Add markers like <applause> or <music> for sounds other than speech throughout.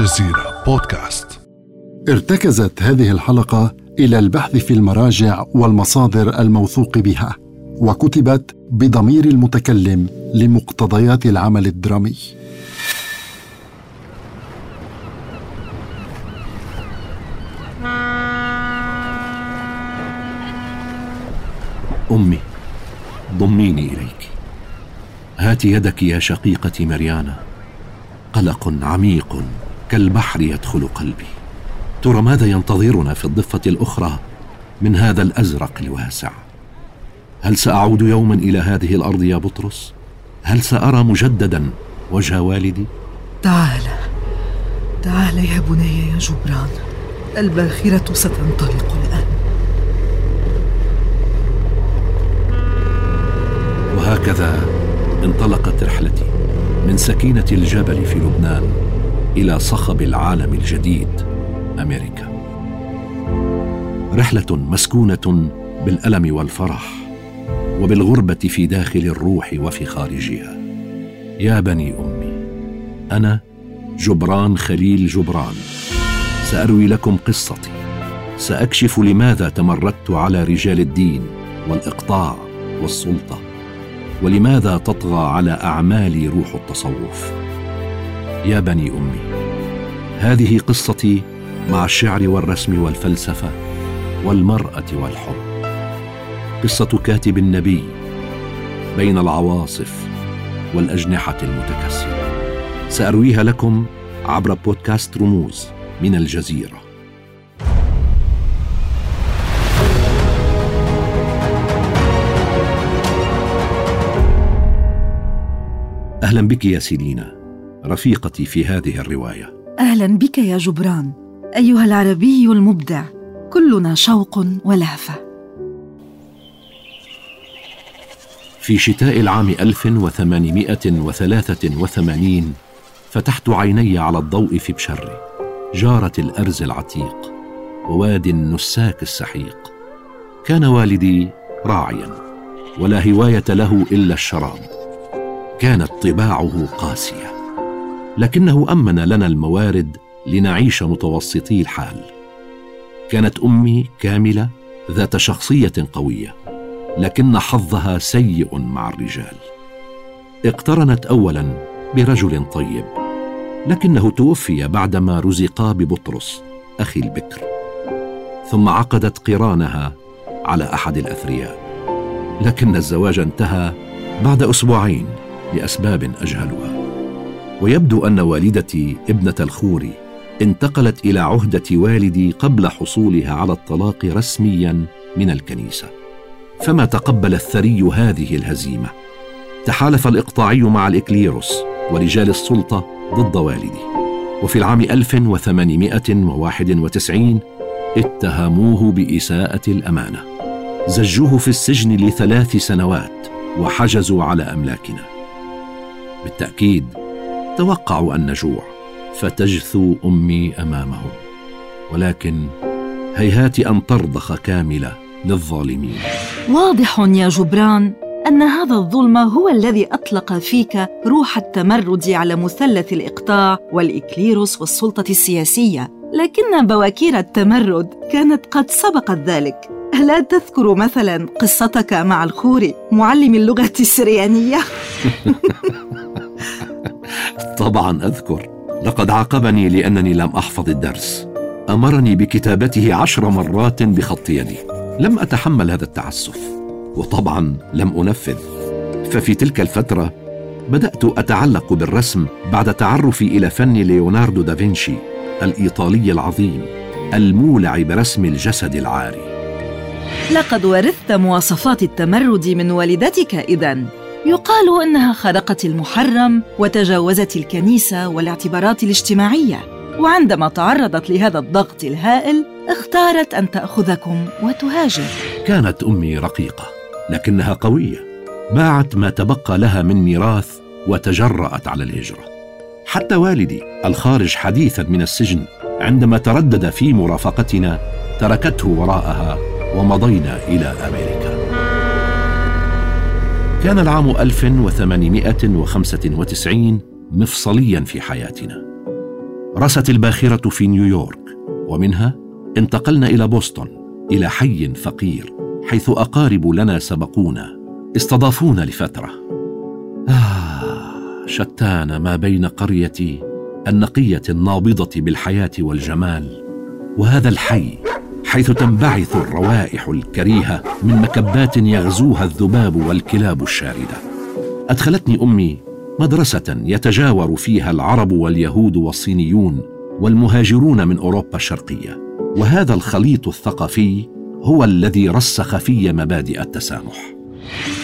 الجزيرة بودكاست. ارتكزت هذه الحلقة إلى البحث في المراجع والمصادر الموثوق بها وكتبت بضمير المتكلم لمقتضيات العمل الدرامي. أمي ضميني إليك. هات يدك يا شقيقتي مريانا. قلق عميق. كالبحر يدخل قلبي. ترى ماذا ينتظرنا في الضفة الأخرى من هذا الأزرق الواسع؟ هل سأعود يوما إلى هذه الأرض يا بطرس؟ هل سأرى مجددا وجه والدي؟ تعال تعال يا بني يا جبران. الباخرة ستنطلق الآن. وهكذا انطلقت رحلتي من سكينة الجبل في لبنان إلى صخب العالم الجديد أمريكا. رحلة مسكونة بالألم والفرح وبالغربة في داخل الروح وفي خارجها. يا بني أمي أنا جبران خليل جبران. سأروي لكم قصتي. سأكشف لماذا تمردت على رجال الدين والإقطاع والسلطة ولماذا تطغى على أعمالي روح التصوف. يا بني أمي. هذه قصتي مع الشعر والرسم والفلسفة والمرأة والحب. قصة كاتب النبي بين العواصف والأجنحة المتكسرة. سأرويها لكم عبر بودكاست رموز من الجزيرة. أهلا بك يا سيلينا رفيقتي في هذه الرواية. أهلا بك يا جبران. أيها العربي المبدع كلنا شوق ولهفة. في شتاء العام 1883 فتحت عيني على الضوء في بشري جارة الأرز العتيق ووادي النساك السحيق. كان والدي راعيا ولا هواية له إلا الشراب. كانت طباعه قاسية. لكنه أمن لنا الموارد لنعيش متوسطي الحال. كانت أمي كاملة ذات شخصية قوية لكن حظها سيء مع الرجال. اقترنت اولا برجل طيب لكنه توفي بعدما رزقا ببطرس أخي البكر. ثم عقدت قرانها على أحد الأثرياء. لكن الزواج انتهى بعد أسبوعين لأسباب أجهلها. ويبدو أن والدتي ابنة الخوري انتقلت إلى عهدة والدي قبل حصولها على الطلاق رسميا من الكنيسة. فما تقبل الثري هذه الهزيمة؟ تحالف الإقطاعي مع الإكليروس ورجال السلطة ضد والدي. وفي العام 1891 اتهموه بإساءة الأمانة. زجوه في السجن لثلاث سنوات وحجزوا على أملاكنا. بالتأكيد توقعوا ان نجوع فتجثو أمي أمامهم. ولكن هيهات أن ترضخ كاملة للظالمين. واضح يا جبران أن هذا الظلم هو الذي أطلق فيك روح التمرد على مثلث الإقطاع والإكليروس والسلطة السياسية. لكن بواكير التمرد كانت قد سبقت ذلك. ألا تذكر مثلا قصتك مع الخوري معلم اللغة السريانية؟ <laughs> طبعا أذكر لقد عاقبني لأنني لم أحفظ الدرس. أمرني بكتابته عشر مرات بخط يدي. لم أتحمل هذا التعسف وطبعا لم أنفذ. ففي تلك الفترة بدأت أتعلق بالرسم بعد تعرفي إلى فن ليوناردو دافنشي الإيطالي العظيم المولع برسم الجسد العاري. لقد ورثت مواصفات التمرد من والدتك اذا. يقال أنها خرقت المحرم وتجاوزت الكنيسة والاعتبارات الاجتماعية. وعندما تعرضت لهذا الضغط الهائل اختارت أن تأخذكم وتهاجر. كانت أمي رقيقة لكنها قوية. باعت ما تبقى لها من ميراث وتجرأت على الهجرة. حتى والدي الخارج حديثا من السجن عندما تردد في مرافقتنا تركته وراءها ومضينا إلى أمريكا. كان العام 1895 مفصليا في حياتنا. رست الباخرة في نيويورك ومنها انتقلنا إلى بوسطن إلى حي فقير حيث أقارب لنا سبقونا استضافونا لفترة. آه شتان ما بين قريتي النقية النابضة بالحياة والجمال وهذا الحي حيث تنبعث الروائح الكريهة من مكبات يغزوها الذباب والكلاب الشاردة. أدخلتني أمي مدرسة يتجاور فيها العرب واليهود والصينيون والمهاجرون من أوروبا الشرقية. وهذا الخليط الثقافي هو الذي رسخ في مبادئ التسامح.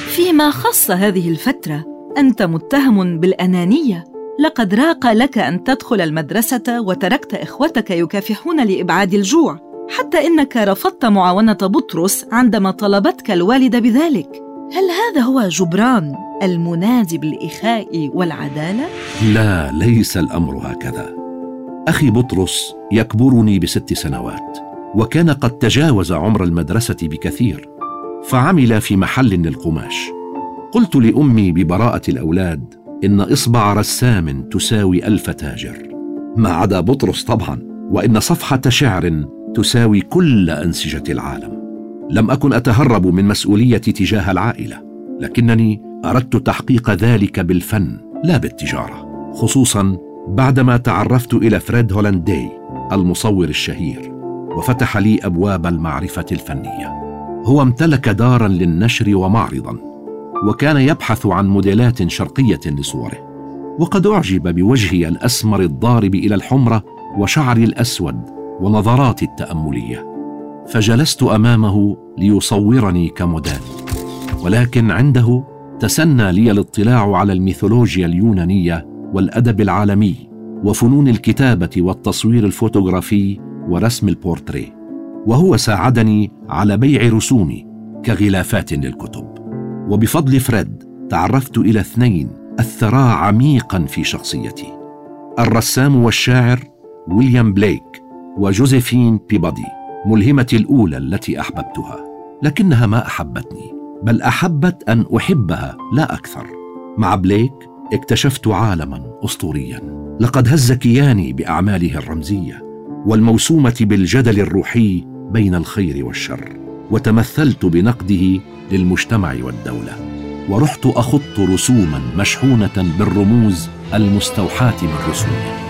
فيما خص هذه الفترة أنت متهم بالأنانية. لقد راق لك أن تدخل المدرسة وتركت إخوتك يكافحون لإبعاد الجوع. حتى إنك رفضت معاونة بطرس عندما طلبتك الوالده بذلك. هل هذا هو جبران المنادي بالإخاء والعدالة؟ لا ليس الأمر هكذا. أخي بطرس يكبرني بست سنوات وكان قد تجاوز عمر المدرسة بكثير فعمل في محل للقماش. قلت لأمي ببراءة الأولاد إن إصبع رسام تساوي ألف تاجر. ما عدا بطرس طبعا وإن صفحة شعر تساوي كل أنسجة العالم. لم أكن أتهرب من مسؤوليتي تجاه العائلة لكنني أردت تحقيق ذلك بالفن لا بالتجارة خصوصا بعدما تعرفت إلى فريد هولاندي المصور الشهير وفتح لي أبواب المعرفة الفنية. هو امتلك دارا للنشر ومعرضا وكان يبحث عن موديلات شرقية لصوره وقد أعجب بوجهي الأسمر الضارب إلى الحمرة وشعري الأسود ونظراتي التأملية. فجلست أمامه ليصورني كموديل ولكن عنده تسنى لي الاطلاع على الميثولوجيا اليونانية والأدب العالمي وفنون الكتابة والتصوير الفوتوغرافي ورسم البورتريه وهو ساعدني على بيع رسومي كغلافات للكتب. وبفضل فريد تعرفت إلى اثنين اثرا عميقا في شخصيتي. الرسام والشاعر ويليام بليك. وجوزيفين بيبادي ملهمتي الأولى التي أحببتها لكنها ما أحبتني بل أحبت أن أحبها لا أكثر. مع بليك اكتشفت عالما اسطوريا. لقد هز كياني بأعماله الرمزية والموسومة بالجدل الروحي بين الخير والشر وتمثلت بنقده للمجتمع والدولة. ورحت اخط رسوما مشحونة بالرموز المستوحاة من رسومه.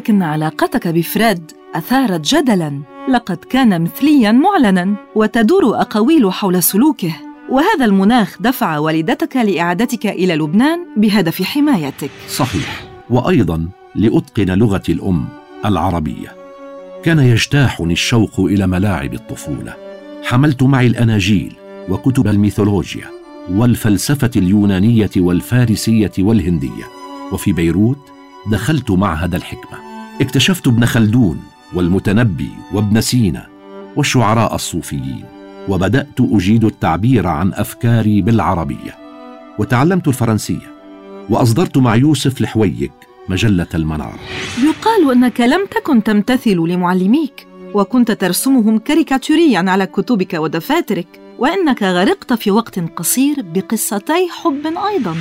لكن علاقتك بفريد أثارت جدلا. لقد كان مثليا معلنا وتدور أقاويل حول سلوكه وهذا المناخ دفع والدتك لإعادتك إلى لبنان بهدف حمايتك. صحيح. وأيضا لأتقن لغتي الأم العربية. كان يجتاحني الشوق إلى ملاعب الطفولة. حملت معي الأناجيل وكتب الميثولوجيا والفلسفة اليونانية والفارسية والهندية. وفي بيروت دخلت معهد الحكمة. اكتشفت ابن خلدون والمتنبي وابن سينا والشعراء الصوفيين وبدأت أجيد التعبير عن أفكاري بالعربية وتعلمت الفرنسية وأصدرت مع يوسف الحويك مجلة المنار. يقال أنك لم تكن تمتثل لمعلميك وكنت ترسمهم كاريكاتوريا على كتبك ودفاترك وإنك غرقت في وقت قصير بقصتي حب أيضا.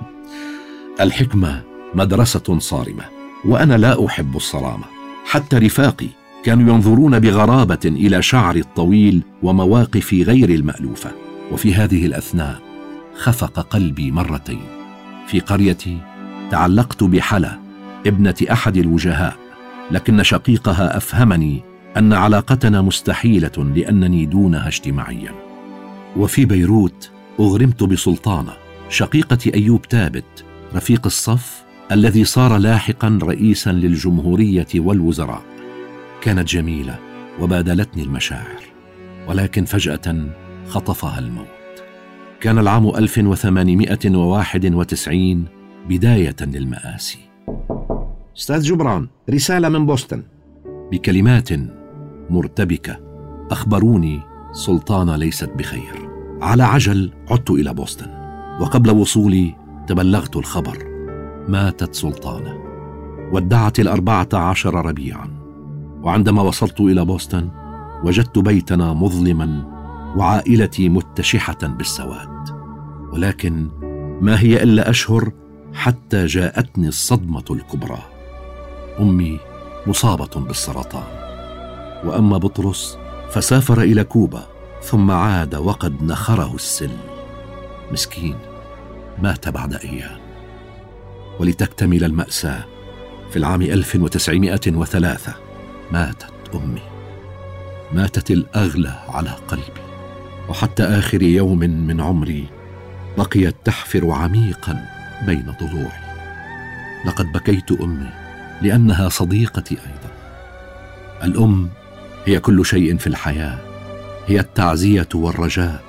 <laughs> الحكمة مدرسة صارمة. وأنا لا أحب الصرامة. حتى رفاقي كانوا ينظرون بغرابة إلى شعري الطويل ومواقفي غير المألوفة. وفي هذه الأثناء خفق قلبي مرتين. في قريتي تعلقت بحلا ابنة أحد الوجهاء لكن شقيقها أفهمني أن علاقتنا مستحيلة لأنني دونها اجتماعيا. وفي بيروت أغرمت بسلطانة. شقيقة أيوب تابت رفيق الصف الذي صار لاحقا رئيسا للجمهورية والوزراء. كانت جميلة وبادلتني المشاعر ولكن فجأة خطفها الموت. كان العام 1891 بداية للمآسي. أستاذ جبران رسالة من بوسطن. بكلمات مرتبكة أخبروني سلطانة ليست بخير. على عجل عدت إلى بوسطن وقبل وصولي تبلغت الخبر ماتت سلطانه. ودعت الأربعة عشر ربيعا. وعندما وصلت إلى بوسطن وجدت بيتنا مظلما وعائلتي متشحة بالسواد. ولكن ما هي إلا أشهر حتى جاءتني الصدمة الكبرى. أمي مصابة بالسرطان. وأما بطرس فسافر إلى كوبا ثم عاد وقد نخره السل. مسكين مات بعد أيام. ولتكتمل المأساة في العام 1903 ماتت أمي. ماتت الأغلى على قلبي. وحتى آخر يوم من عمري بقيت تحفر عميقا بين ضلوعي لقد بكيت أمي لأنها صديقتي أيضا. الأم هي كل شيء في الحياة. هي التعزية والرجاء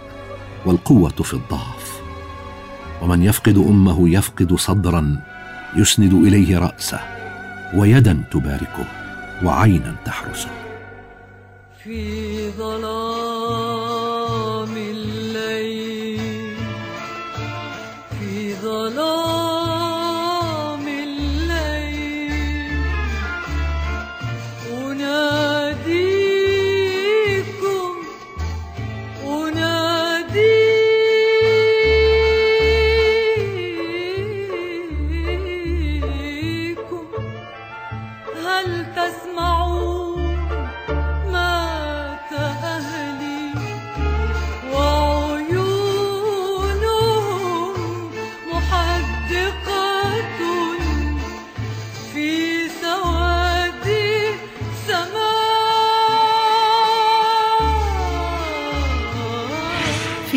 والقوة في الضعف. ومن يفقد أمه يفقد صدرا يسند إليه رأسه ويدا تباركه وعينا تحرسه. في ظلام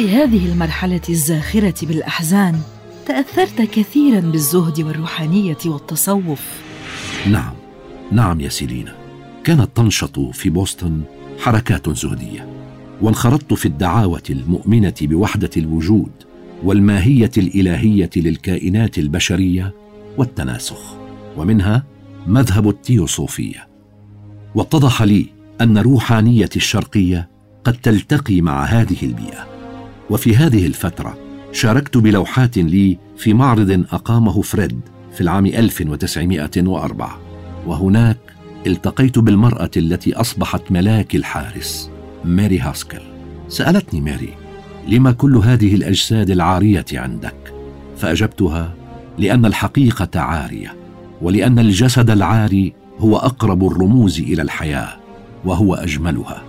في هذه المرحلة الزاخرة بالأحزان تأثرت كثيرا بالزهد والروحانية والتصوف. نعم نعم يا سيلينا. كانت تنشط في بوسطن حركات زهدية وانخرطت في الدعاوة المؤمنة بوحدة الوجود والماهية الإلهية للكائنات البشرية والتناسخ ومنها مذهب التيوصوفيه واتضح لي أن روحانيه الشرقية قد تلتقي مع هذه البيئة. وفي هذه الفترة شاركت بلوحات لي في معرض أقامه فريد في العام 1904 وهناك التقيت بالمرأة التي أصبحت ملاك الحارس ماري هاسكل. سألتني ماري لما كل هذه الأجساد العارية عندك؟ فأجبتها لأن الحقيقة عارية ولأن الجسد العاري هو أقرب الرموز إلى الحياة وهو أجملها.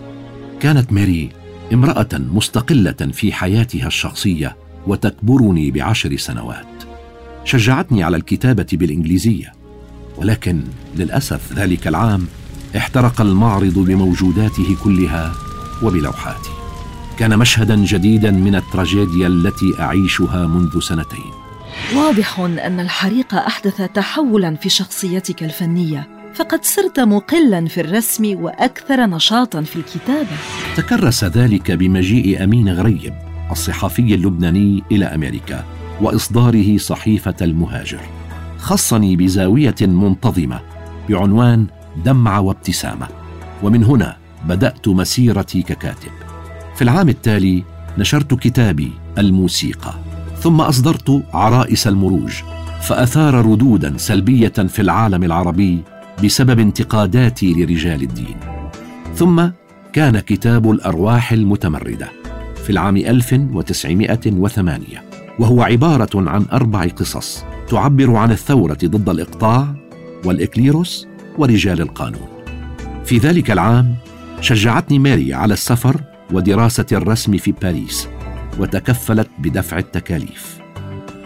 كانت ماري امرأة مستقلة في حياتها الشخصية وتكبرني بعشر سنوات. شجعتني على الكتابة بالإنجليزية ولكن للأسف ذلك العام احترق المعرض بموجوداته كلها وبلوحاتي. كان مشهدا جديدا من التراجيديا التي أعيشها منذ سنتين. واضح أن الحريق أحدث تحولا في شخصيتك الفنية. فقد صرت مقلا في الرسم وأكثر نشاطا في الكتابة. تكرس ذلك بمجيء أمين غريب الصحفي اللبناني إلى أمريكا وإصداره صحيفة المهاجر. خصني بزاوية منتظمة بعنوان دمعة وابتسامة. ومن هنا بدأت مسيرتي ككاتب. في العام التالي نشرت كتابي الموسيقى ثم أصدرت عرائس المروج فأثار ردودا سلبية في العالم العربي بسبب انتقاداتي لرجال الدين. ثم كان كتاب الأرواح المتمردة في العام 1908 وهو عبارة عن أربع قصص تعبر عن الثورة ضد الإقطاع والإكليروس ورجال القانون. في ذلك العام شجعتني ماري على السفر ودراسة الرسم في باريس وتكفلت بدفع التكاليف.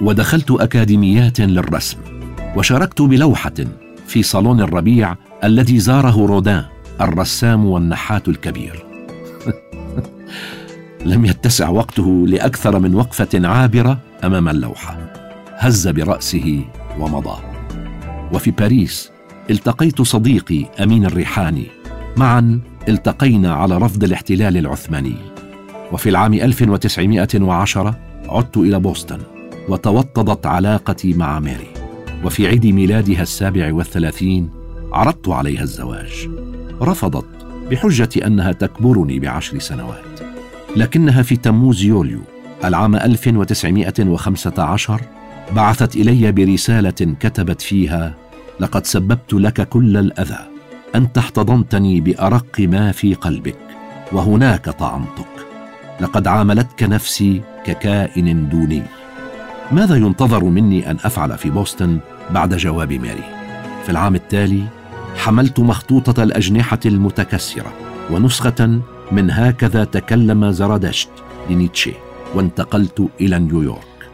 ودخلت أكاديميات للرسم وشاركت بلوحة في صالون الربيع الذي زاره رودان الرسام والنحات الكبير. <laughs> لم يتسع وقته لأكثر من وقفة عابرة أمام اللوحة. هز برأسه ومضى. وفي باريس التقيت صديقي أمين الريحاني. معا التقينا على رفض الاحتلال العثماني. وفي العام 1910 عدت إلى بوسطن وتوطدت علاقتي مع ماري وفي عيد ميلادها السابع والثلاثين عرضت عليها الزواج. رفضت بحجة أنها تكبرني بعشر سنوات. لكنها في تموز يوليو العام 1915 بعثت إلي برسالة كتبت فيها لقد سببت لك كل الأذى أنت احتضنتني بأرق ما في قلبك وهناك طعمتك لقد عاملتك نفسي ككائن دوني. ماذا ينتظر مني أن أفعل في بوسطن بعد جواب ماري؟ في العام التالي حملت مخطوطة الأجنحة المتكسرة ونسخة من هكذا تكلم زرادشت لنيتشه وانتقلت إلى نيويورك.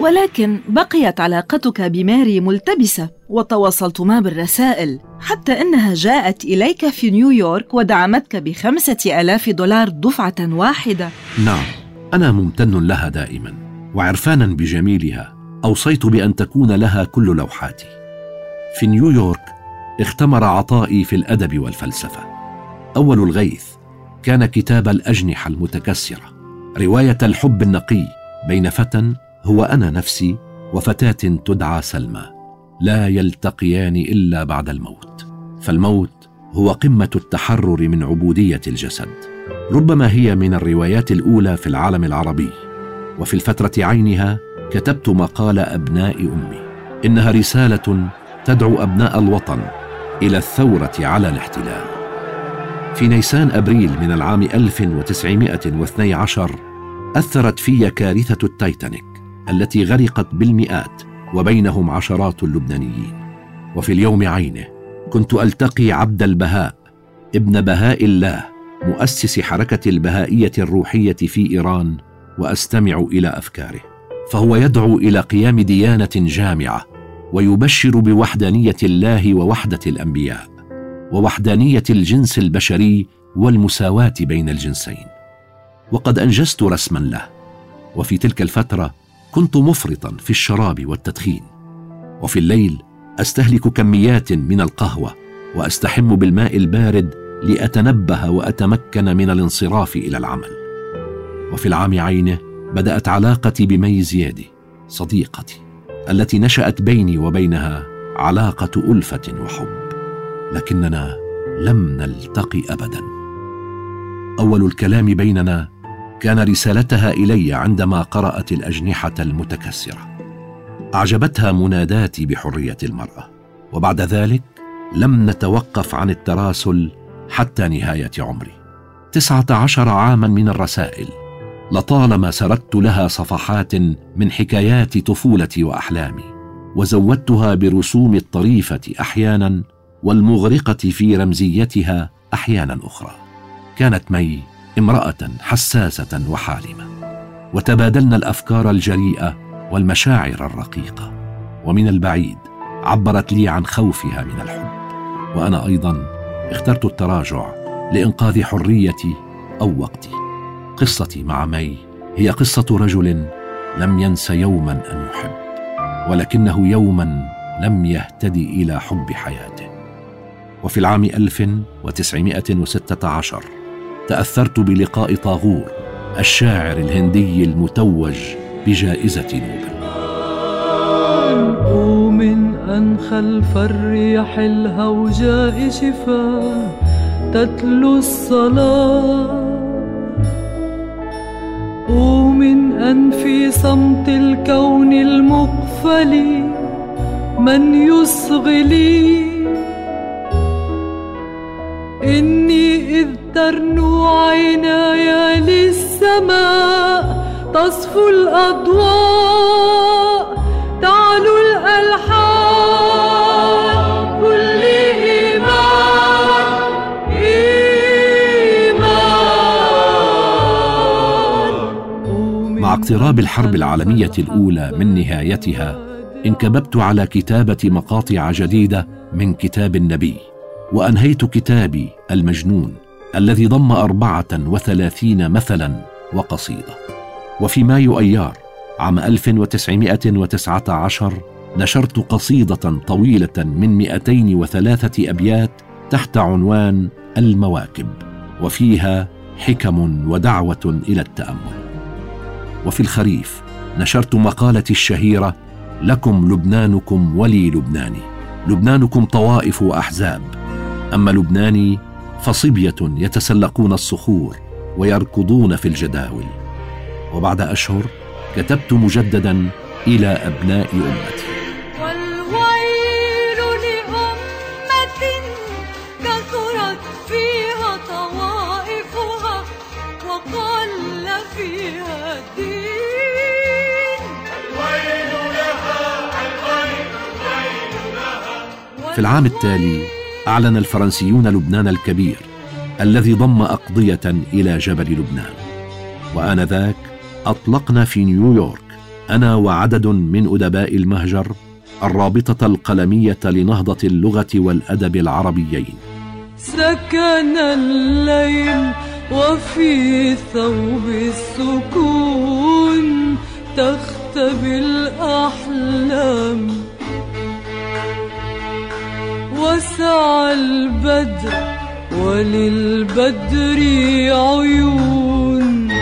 ولكن بقيت علاقتك بماري ملتبسة وتواصلتما بالرسائل حتى أنها جاءت إليك في نيويورك ودعمتك بخمسة ألاف دولار دفعة واحدة. نعم أنا ممتن لها دائما. وعرفانا بجميلها أوصيت بأن تكون لها كل لوحاتي. في نيويورك اختمر عطائي في الأدب والفلسفة. أول الغيث كان كتاب الأجنحة المتكسرة رواية الحب النقي بين فتى هو أنا نفسي وفتاة تدعى سلمى. لا يلتقيان إلا بعد الموت. فالموت هو قمة التحرر من عبودية الجسد. ربما هي من الروايات الأولى في العالم العربي. وفي الفترة عينها كتبت مقال أبناء أمي. إنها رسالة تدعو أبناء الوطن إلى الثورة على الاحتلال. في نيسان أبريل من العام 1912 أثرت في كارثة التايتانيك التي غرقت بالمئات وبينهم عشرات اللبنانيين. وفي اليوم عينه كنت ألتقي عبد البهاء ابن بهاء الله مؤسس حركة البهائية الروحية في إيران وأستمع إلى أفكاره. فهو يدعو إلى قيام ديانة جامعة ويبشر بوحدانية الله ووحدة الأنبياء ووحدانية الجنس البشري والمساواة بين الجنسين. وقد أنجزت رسما له. وفي تلك الفترة كنت مفرطا في الشراب والتدخين. وفي الليل أستهلك كميات من القهوة وأستحم بالماء البارد لأتنبه وأتمكن من الانصراف إلى العمل. وفي العام عينه بدأت علاقتي بمي زيادي صديقتي التي نشأت بيني وبينها علاقة ألفة وحب لكننا لم نلتقي ابدا. أول الكلام بيننا كان رسالتها إلي عندما قرأت الأجنحة المتكسرة. أعجبتها مناداتي بحرية المرأة وبعد ذلك لم نتوقف عن التراسل حتى نهاية عمري. تسعة عشر عاما من الرسائل لطالما سردت لها صفحات من حكايات طفولتي وأحلامي وزودتها برسوم الطريفة أحيانا والمغرقة في رمزيتها أحيانا أخرى. كانت مي امرأة حساسة وحالمة. وتبادلنا الأفكار الجريئة والمشاعر الرقيقة. ومن البعيد عبرت لي عن خوفها من الحب. وأنا أيضا اخترت التراجع لإنقاذ حريتي أو وقتي. قصتي مع مي. هي قصة رجل لم ينس يوما أن يحب ولكنه يوما لم يهتدي إلى حب حياته. وفي العام 1916 تأثرت بلقاء طاغور الشاعر الهندي المتوج بجائزة نوبل. ومن أن خلف الريح الهوجاء شفاه تتلو الصلاة. ومن أن في صمت الكون المقفل من يصغي لي إني إذ ترنو عيناي للسماء تصفو الأضواء اقتراب الحرب العالمية الأولى من نهايتها انكببت على كتابة مقاطع جديدة من كتاب النبي وأنهيت كتابي المجنون الذي ضم أربعة وثلاثين مثلا وقصيدة. وفي مايو أيار عام 1919 نشرت قصيدة طويلة من 203 أبيات تحت عنوان المواكب وفيها حكم ودعوة إلى التأمل. وفي الخريف نشرت مقالتي الشهيرة لكم لبنانكم ولي لبناني. لبنانكم طوائف وأحزاب. أما لبناني فصبية يتسلقون الصخور ويركضون في الجداول. وبعد أشهر كتبت مجددا إلى أبناء أمتي. والويل لأمة كثرت فيها طوائفها وقل فيها في العام التالي أعلن الفرنسيون لبنان الكبير الذي ضم أقضية إلى جبل لبنان. وآنذاك أطلقنا في نيويورك أنا وعدد من أدباء المهجر الرابطة القلمية لنهضة اللغة والأدب العربيين. سكن الليل وفي ثوب السكون تختبي الأحلام. وسعى البدر وللبدر عيون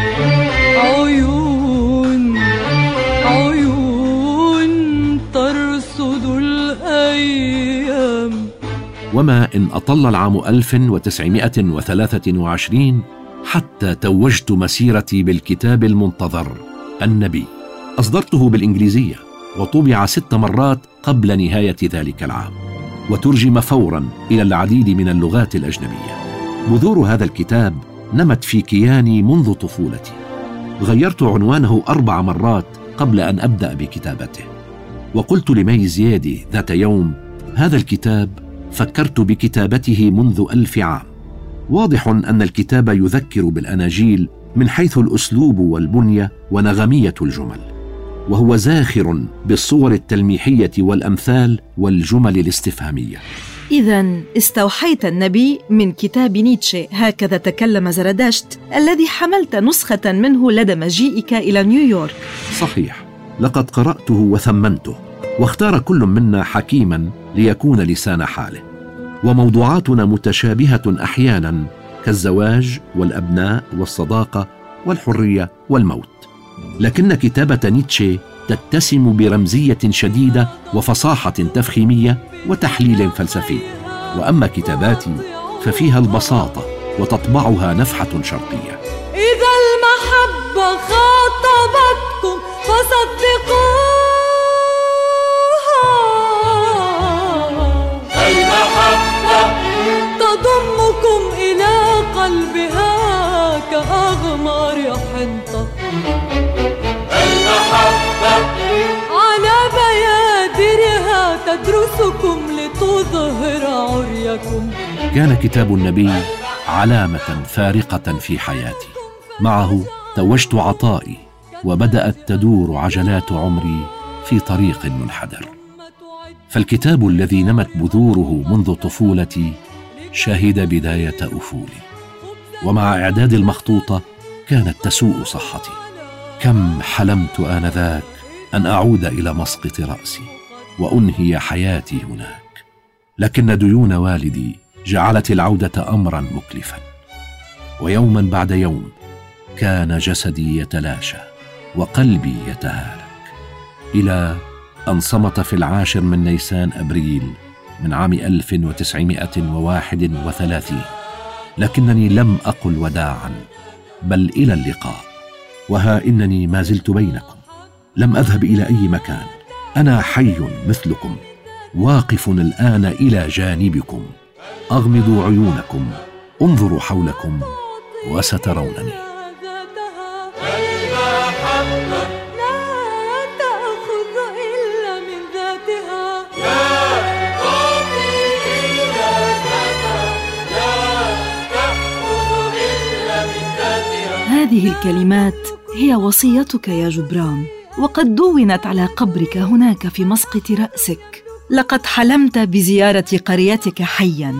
عيون عيون ترصد الأيام. وما إن أطل العام 1923 حتى توجت مسيرتي بالكتاب المنتظر النبي. أصدرته بالإنجليزية وطبع ست مرات قبل نهاية ذلك العام. وترجم فورا إلى العديد من اللغات الأجنبية. بذور هذا الكتاب نمت في كياني منذ طفولتي. غيرت عنوانه أربع مرات قبل أن أبدأ بكتابته. وقلت لمي زيادي ذات يوم هذا الكتاب فكرت بكتابته منذ ألف عام. واضح أن الكتاب يذكر بالأناجيل من حيث الأسلوب والبنية ونغمية الجمل. وهو زاخر بالصور التلميحية والأمثال والجمل الاستفهامية. إذا استوحيت النبي من كتاب نيتشه هكذا تكلم زرداشت الذي حملت نسخة منه لدى مجيئك إلى نيويورك. صحيح لقد قرأته وثمنته واختار كل منا حكيما ليكون لسان حاله. وموضوعاتنا متشابهة أحيانا كالزواج والأبناء والصداقة والحرية والموت. لكن كتابة نيتشه تتسم برمزية شديدة وفصاحة تفخيمية وتحليل فلسفي. وأما كتاباتي ففيها البساطة وتطبعها نفحة شرقية. إذا المحبة خاطبتكم فصدقوها. المحبة تضمكم إلى قلبها كأغمار حنطة. على بيادرها تدرسكم لتظهر عريكم. كان كتاب النبي علامة فارقة في حياتي. معه توجت عطائي وبدأت تدور عجلات عمري في طريق منحدر. فالكتاب الذي نمت بذوره منذ طفولتي شهد بداية أفولي. ومع إعداد المخطوطة كانت تسوء صحتي. كم حلمت آنذاك أن أعود إلى مسقط رأسي وأنهي حياتي هناك. لكن ديون والدي جعلت العودة أمرا مكلفا. ويوما بعد يوم كان جسدي يتلاشى وقلبي يتهالك. إلى أن صمت في العاشر من نيسان أبريل من عام 1931 لكنني لم أقل وداعا بل إلى اللقاء. وها إنني ما زلت بينكم. لم أذهب إلى أي مكان. أنا حي مثلكم. واقف الآن إلى جانبكم. أغمضوا عيونكم. انظروا حولكم. وسترونني. هذه الكلمات هي وصيتك يا جبران وقد دونت على قبرك هناك في مسقط رأسك. لقد حلمت بزيارة قريتك حياً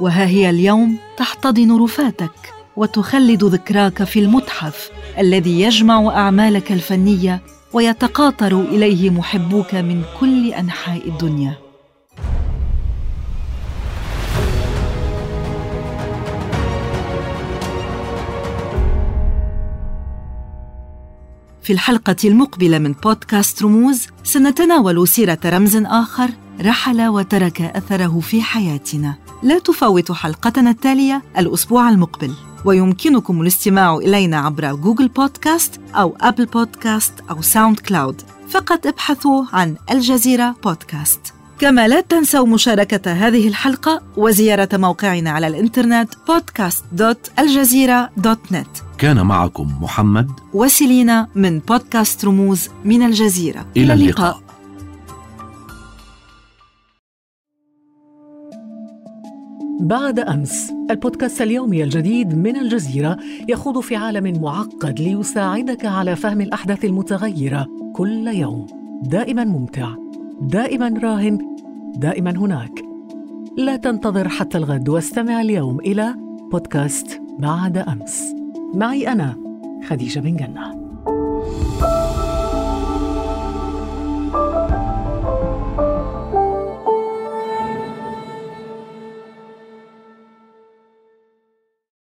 وها هي اليوم تحتضن رفاتك وتخلد ذكراك في المتحف الذي يجمع أعمالك الفنية ويتقاطر إليه محبوك من كل أنحاء الدنيا. في الحلقة المقبلة من بودكاست رموز سنتناول سيرة رمز آخر رحل وترك أثره في حياتنا. لا تفوتوا حلقتنا التالية الأسبوع المقبل، ويمكنكم الاستماع إلينا عبر جوجل بودكاست أو أبل بودكاست أو ساوند كلاود. فقط ابحثوا عن الجزيرة بودكاست. كما لا تنسوا مشاركة هذه الحلقة وزيارة موقعنا على الإنترنت podcast.aljazeera.net كان معكم محمد وسيلينا من بودكاست رموز من الجزيرة. إلى اللقاء. بعد أمس البودكاست اليومي الجديد من الجزيرة يخوض في عالم معقد ليساعدك على فهم الأحداث المتغيرة كل يوم. دائما ممتع دائما راهن دائما هناك. لا تنتظر حتى الغد واستمع اليوم إلى بودكاست بعد أمس. معي أنا خديجة بن جنة.